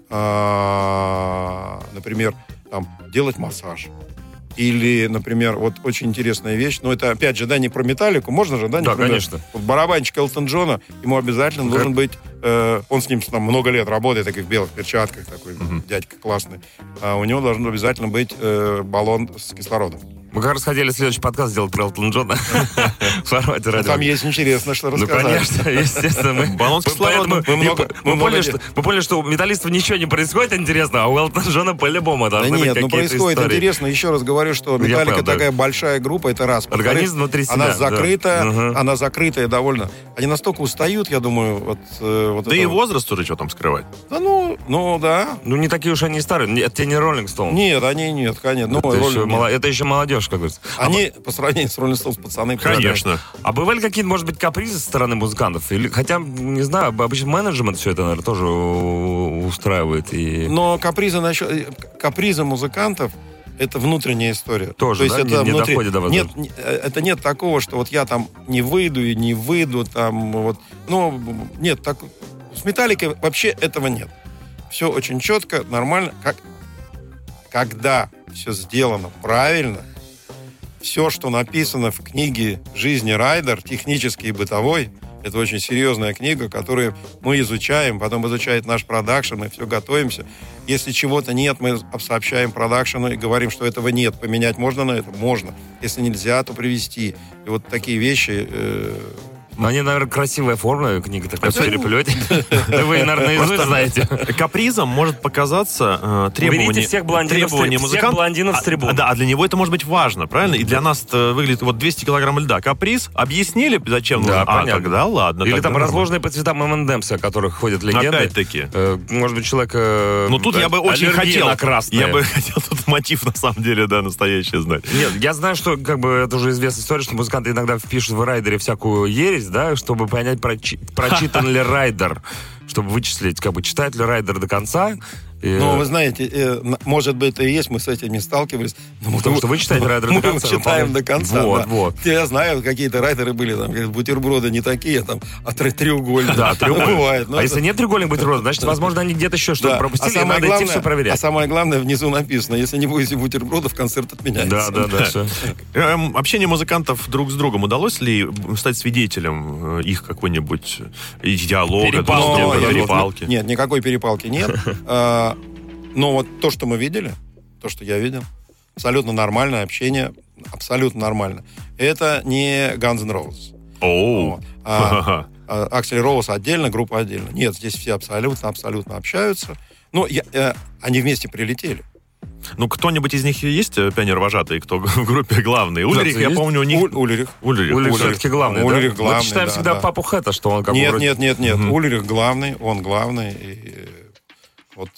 например, там делать массаж. Или, например, вот очень интересная вещь, но это, опять же, да, не про металлику, можно же, да? Да, например? конечно. Вот барабанщик Элтон Джона, ему обязательно Как- должен быть, э, он с ним там много лет работает, такой в белых перчатках, такой дядька классный, а у него должен обязательно быть э, баллон с кислородом. Мы как раз хотели следующий подкаст сделать про Элтона Джона. В формате Ну, радио. Там есть интересно, что Ну, рассказать. конечно, естественно. Мы, Баллон с кислородом. много- поняли, что, мы поняли, что у металлистов ничего не происходит интересно, а у Элтона Джона по-любому Да должны быть нет, ну происходит истории. интересно. Еще раз говорю, что Ну, Металлика да. такая большая группа, это раз. Организм внутри себя, Она да. закрытая, Мгм. она закрытая довольно. Они настолько устают, я думаю, вот, э, вот Да и возраст уже что там скрывать. Да ну, ну да. Ну, не такие уж они и старые. Это тебе не Роллинг Стоун. Нет, они нет, конечно. Ну, это, это еще молодежь, как говорится. Они по сравнению с Rolling Stones пацаны. Конечно. А бывали какие-то, может быть, капризы со стороны музыкантов? Или, хотя, не знаю, обычно менеджмент все это, наверное, тоже устраивает. И... Но капризы насчет э, капризы музыкантов это внутренняя история. Тоже, да? Не- не доходит до вас, Нет, да? не- э, это нет такого, что вот я там не выйду и не выйду там вот. Ну нет, так с металликой вообще этого нет. Все очень четко, нормально. Как когда все сделано правильно, все, что написано в книге «Жизни Райдер», технический и бытовой, это очень серьезная книга, которую мы изучаем, потом изучает наш продакшн, мы все готовимся. Если чего-то нет, мы сообщаем продакшену и говорим, что этого нет. Поменять можно на это? Можно. Если нельзя, то привести. И вот такие вещи... э, Ну, они, наверное, красивая форма, книга такая в переплете. Вы, наверное, наизусть знаете. Капризом может показаться э, требование, Уберите всех блондинов требование. Всех блондинов с А, трибун. да, а для него это может быть важно, правильно? И для нас выглядит вот 200 килограмм льда. Каприз объяснили, зачем Да, нужно? А, тогда ладно. Или там разложенные по цветам M&M's, о которых ходят легенды. Опять-таки. Э, Может быть, человек... э, Ну тут я бы очень хотел. Я бы хотел тут мотив на самом деле, да, настоящий знать. Нет, я знаю, что как бы это уже известная история, что музыканты иногда пишут в райдере всякую ересь, да, чтобы понять, прочи- прочитан ли райдер, чтобы вычислить, как бы читает ли райдер до конца. И, Ну, вы знаете, э, может быть, это и есть, мы с этим не сталкивались. Но мы Потому что вы читаете райдер до мы конца, читаем выполняете. до конца. Вот, да. вот. Я знаю, какие-то райдеры были, там, бутерброды не такие, там, а тре- треугольные. Да, треугольник. Бывает. но а если нет треугольник бутерброда, значит, возможно, они где-то еще что-то Да. пропустили, а и надо идти все а проверять. самое главное, внизу написано, если не будете бутербродов, концерт отменяется. Да, да, да. Эм, общение музыкантов друг с другом удалось ли стать свидетелем э, их какой-нибудь диалога, Перепалки? Нет, никакой перепалки нет. А, Но вот то, что мы видели, то, что я видел, абсолютно нормальное общение, абсолютно нормально. Это не Guns N' Roses. Оу. Вот. А, а, Аксель Роуз отдельно, группа отдельно. Нет, здесь все абсолютно, абсолютно общаются. Ну, я- э, они вместе прилетели. Ну, кто-нибудь из них есть э, пионер-вожатый, кто в группе главный? Ульрих, я помню, у них... Уль- Ульрих. Ульрих. Ульрих Ульрих. все-таки главный, да? Ульрих главный, Мы считаем да, всегда да. папу Хэта, что он как бы Нет, вроде- нет, нет, нет. Мгм. Ульрих главный, он главный. И, вот.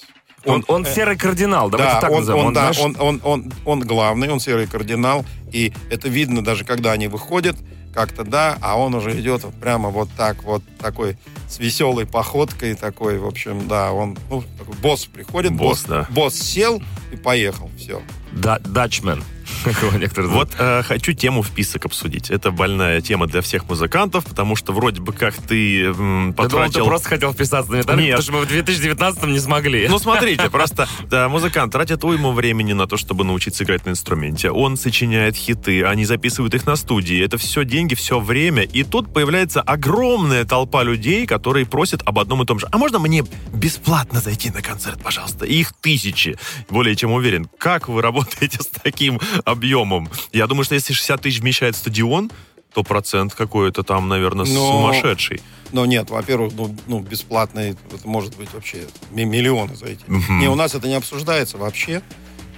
Он, он серый кардинал, давайте да, так он, назовем. он, Он, да, знаешь, он, он, он, он главный, он серый кардинал, и это видно даже, когда они выходят, как-то да, а он уже идет вот прямо вот так, вот такой с веселой походкой такой, в общем, да, он, ну, босс приходит, Босс, босс, да. босс сел и поехал, все. Да- Датчмен. Вот э, хочу тему в список обсудить. Это больная тема для всех музыкантов, потому что вроде бы как ты м, Я думал, ты потратил... просто хотел вписаться на Нет. потому что мы в 2019 не смогли. Ну, смотрите, просто да, музыкант тратит уйму времени на то, чтобы научиться играть на инструменте. Он сочиняет хиты, они записывают их на студии. Это все деньги, все время. И тут появляется огромная толпа людей, которые просят об одном и том же. А можно мне бесплатно зайти на концерт, пожалуйста? И их тысячи. Более чем уверен. Как вы работаете с таким объемом? Я думаю, что если 60 тысяч вмещает стадион, то процент какой-то там, наверное, Но- сумасшедший. Но нет, во-первых, ну, ну, бесплатный, это может быть вообще ми- миллионы зайти. Мгм. Не, у нас это не обсуждается вообще.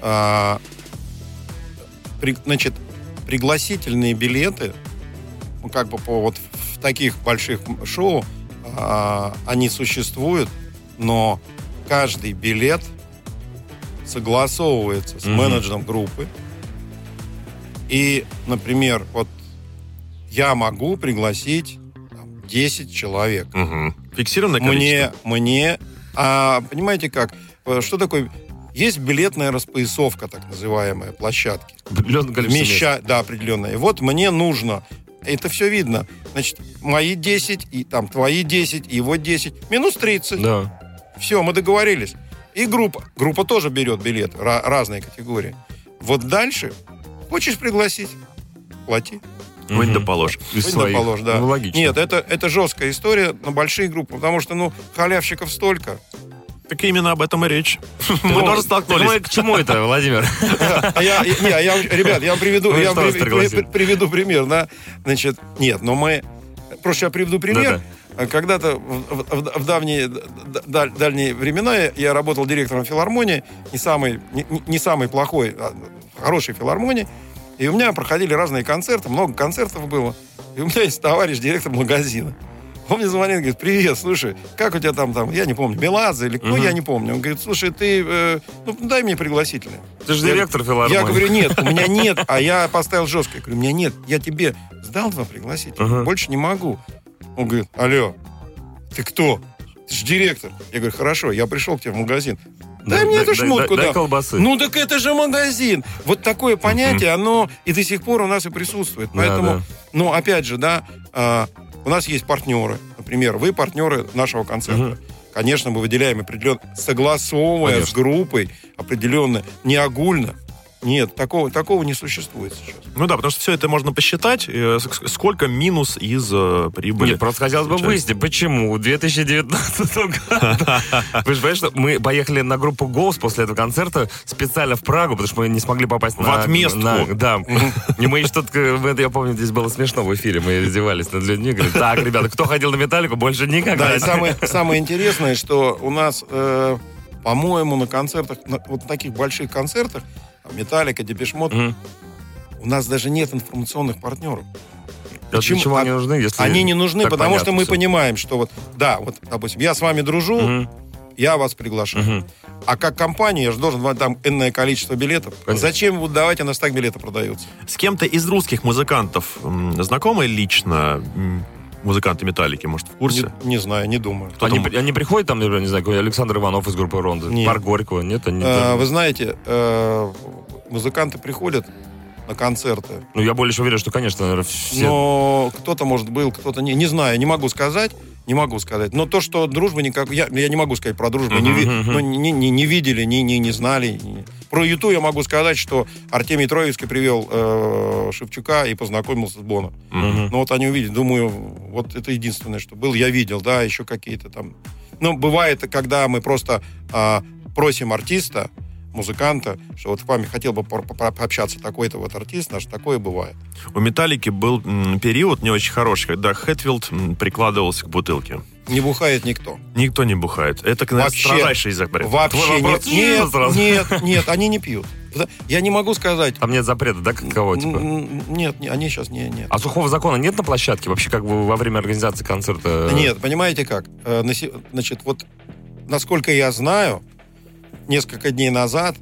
А, при- значит, пригласительные билеты, ну, как бы по вот в таких больших шоу, а, они существуют, но каждый билет согласовывается с Мгм. менеджером группы. И, например, вот я могу пригласить там, 10 человек. Мгм. Фиксированное количество? Мне, мне, а, понимаете как, Э, что такое? Есть билетная распоясовка, так называемая, площадки. Определенное количество мест. Вмеща, да, определенная. И вот мне нужно, это все видно, значит, мои 10, и там твои 10, и его 10, минус 30. Да. Все, мы договорились. И группа, группа тоже берет билет, ра- разные категории. Вот дальше, хочешь пригласить, плати. Хоть Мгм. да положь. Из Хоть да своих. положь, да. Ну, логично. Нет, это, это жесткая история на большие группы, потому что, ну, халявщиков столько. Так именно об этом и речь. Мы тоже столкнулись. думаешь, к чему это, Владимир? А я, не, а я, ребят, я вам приведу, я приведу пример, да. Значит, нет, но мы... Просто я приведу пример. Когда-то в, в- в давние, д- д- дальние времена я- я работал директором филармонии, не самый, не, не- не самый плохой, а хорошей филармонии. И у меня проходили разные концерты, много концертов было. И у меня есть товарищ, директор магазина. Он мне звонит, говорит, привет, слушай, как у тебя там, там, я не помню, Меладзе или кто, Мгм. я не помню. Он говорит, слушай, ты, э, ну, дай мне пригласительное. Ты же Я- директор филармонии. Я говорю, нет, у меня нет, а я поставил жестко. Я говорю, у меня нет, я тебе сдал два пригласительных, Ага. больше не могу. Он говорит, алло, ты кто? Ты же директор. Я говорю, хорошо, я пришел к тебе в магазин. Дай мне эту шмотку, да. колбасы. Ну так это же магазин. Вот такое понятие, оно и до сих пор у нас и присутствует. Поэтому, ну опять же, да, а, у нас есть партнеры. Например, вы партнеры нашего концерта. Конечно, мы выделяем определенно, согласовывая Конечно. с группой определенно, не огульно. Нет, такого, такого не существует сейчас. Ну да, потому что все это можно посчитать, э, сколько минус из э, прибыли. Нет, просто хотелось бы выяснить, почему в 2019 году... Вы же понимаете, что мы поехали на группу Ghost после этого концерта специально в Прагу, потому что мы не смогли попасть В на... отместку. на- Да. И мы еще тут, э, это я помню, здесь было смешно в эфире, мы издевались над людьми, говорили, так, ребята, кто ходил на Металлику, больше никогда. Да, и самое, самое интересное, что у нас, э, по-моему, на концертах, на вот таких больших концертах, Металлика, Депешмот, Мгм. у нас даже нет информационных партнеров. А Для Почему? чего они А- нужны, если... Они не нужны, потому что мы всё? понимаем, что вот, да, вот, допустим, я с вами дружу, Мгм. я вас приглашаю. Мгм. А как компания я же должен вам там энное количество билетов. Конечно. Зачем вы давайте, у нас так билеты продаются? С кем-то из русских музыкантов знакомы лично музыканты Металлики, может, в курсе? Не, не знаю, не думаю. Кто Они, там? они приходят там, например, не знаю, Александр Иванов из группы Ронда, Нет. Пар Горького, нет? Они Э, тоже- вы знаете, э, музыканты приходят на концерты, Ну, я более чем уверен, что, конечно, наверное, все... но кто-то, может, был, кто-то не. Не знаю, не могу сказать. Не могу сказать. Но то, что дружба никак... Я, я не могу сказать про дружбу. не, ви- Мгм, мгм. ну, не, не- не видели, не, не, не знали. не- Про Юту я могу сказать, что Артемий Троицкий привел э, Шевчука и познакомился с Боном. Мгм. Ну вот они увидели, думаю, вот это единственное, что был. Я видел, да, еще какие-то там... Ну, бывает, когда мы просто а, просим артиста, музыканта, что вот с вами хотел бы по- по- пообщаться такой-то вот артист наш, такое бывает. У Металлики был период не очень хороший, когда Хэтфилд прикладывался к бутылке. Не бухает никто. Никто не бухает. Это, наверное, Вообще. строжайший запрет. Вообще нет, нет, «нет» сразу. нет, нет, они не пьют. Я не могу сказать. Там нет запрета, да, какого типа? Нет, не- они сейчас не, нет. А сухого закона нет на площадке? Вообще, как бы во время организации концерта? Нет, понимаете как? Э, Значит, вот насколько я знаю, несколько дней назад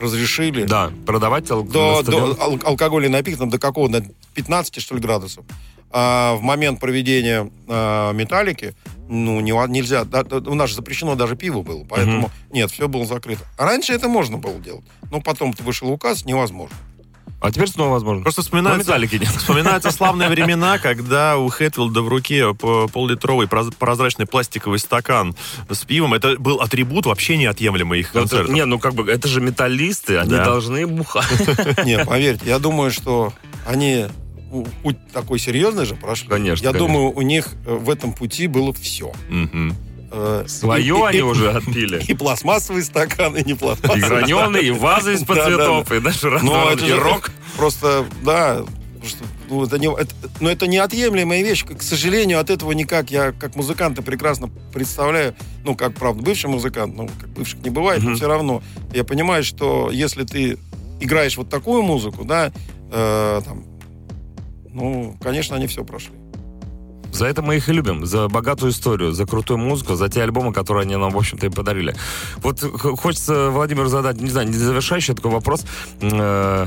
разрешили Да, продавать ал- до, на до ал- алкогольный напиток там, до какого? До 15, что ли, градусов. А в момент проведения а, металлики, ну, не, нельзя, да, у нас же запрещено даже пиво было, поэтому нет, все было закрыто. А раньше это можно было делать, но потом вышел указ, невозможно. А теперь снова возможно. Просто нет. вспоминаются славные времена, когда у Хэтфилда в руке по- поллитровый проз- прозрачный пластиковый стакан с пивом. Это был атрибут вообще неотъемлемый их Ну, концертов. не, ну как бы, это же металлисты, они Да. должны бухать. Нет, поверьте, я думаю, что они путь такой серьезный же прошли. Конечно, Я конечно. думаю, у них э, в этом пути было все. Мгм. Свое они уже отпили. И пластмассовые стаканы, и не пластмассовые. И граненые, и вазы из-под цветов, и даже Ну, раз- это и же рок. Просто, да, ну, это не, это, но это неотъемлемая вещь. К сожалению, от этого никак, я как музыканта прекрасно представляю, ну, как, правда, бывший музыкант, ну, как бывших не бывает, но Мгм. все равно я понимаю, что если ты играешь вот такую музыку, да, э, там, ну, конечно, они все прошли. За это мы их и любим, за богатую историю, за крутую музыку, за те альбомы, которые они нам, в общем-то, и подарили. Вот хочется Владимиру задать, не знаю, не завершающий такой вопрос. Э,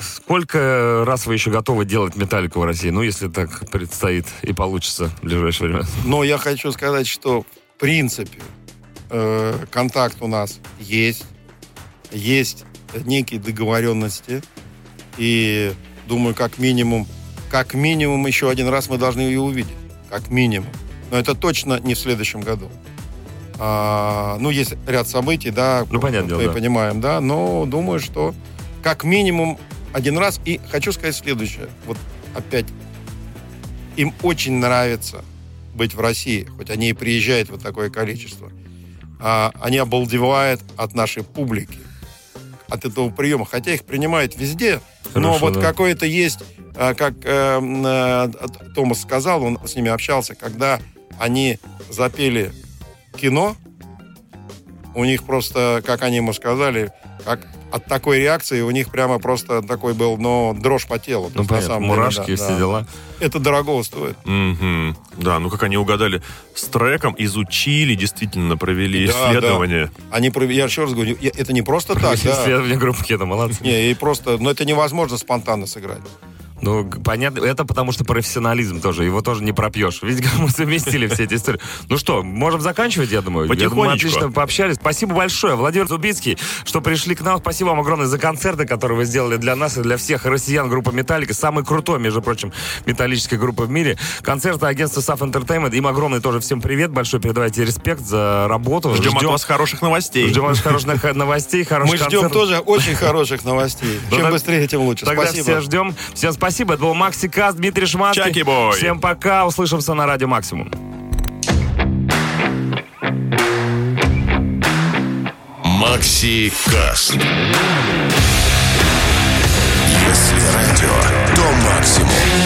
Сколько раз вы еще готовы делать металлику в России? Ну, если так предстоит и получится в ближайшее время. Но я хочу сказать, что в принципе э, контакт у нас есть, есть некие договоренности, и думаю, как минимум, как минимум еще один раз мы должны ее увидеть, как минимум. Но это точно не в следующем году. А, ну, есть ряд событий, да, Ну, понятное дело, мы да. понимаем, да, но думаю, что как минимум один раз. И хочу сказать следующее. Вот опять им очень нравится быть в России, хоть они и приезжают вот такое количество. А, они обалдевают от нашей публики, от этого приема. Хотя их принимают везде, но Хорошо, вот да. какое-то есть, а, как э, м, э, Томас сказал, он с ними общался, когда они запели кино, у них просто, как они ему сказали, как от такой реакции у них прямо просто такой был, ну, дрожь по телу. Ну, понятно, самом деле, мурашки, да, все да. дела. Это дорого стоит. Мгм. Да, ну как они угадали с треком, изучили, действительно провели Да, исследование. Они, пров- я еще раз говорю, это не просто так, да. Исследование группы Кеда, молодцы. Не, и просто, но это невозможно спонтанно сыграть. Ну, понятно, это потому что профессионализм тоже, его тоже не пропьешь. Видите, как мы совместили все эти истории. Ну что, можем заканчивать, я думаю? Я думаю, мы Потихонечку. отлично пообщались. Спасибо большое, Владимир Зубицкий, что пришли к нам. Спасибо вам огромное за концерты, которые вы сделали для нас и для всех россиян группа Металлика. Самая крутой, между прочим, металлическая группа в мире. Концерты агентства SAF Entertainment. Им огромный тоже всем привет. Большой передавайте респект за работу. Ждем от вас хороших новостей. Ждем ваших хороших новостей, хороших Мы ждем концертов. тоже очень хороших новостей. Ну, Чем быстрее, тем лучше. Тогда Спасибо. все ждем. Всем спасибо. Это был Макси Каст, Дмитрий Шматский. Чаки-бой. Всем пока. Услышимся на Радио Максимум. Макси Каст. Если радио, то максимум.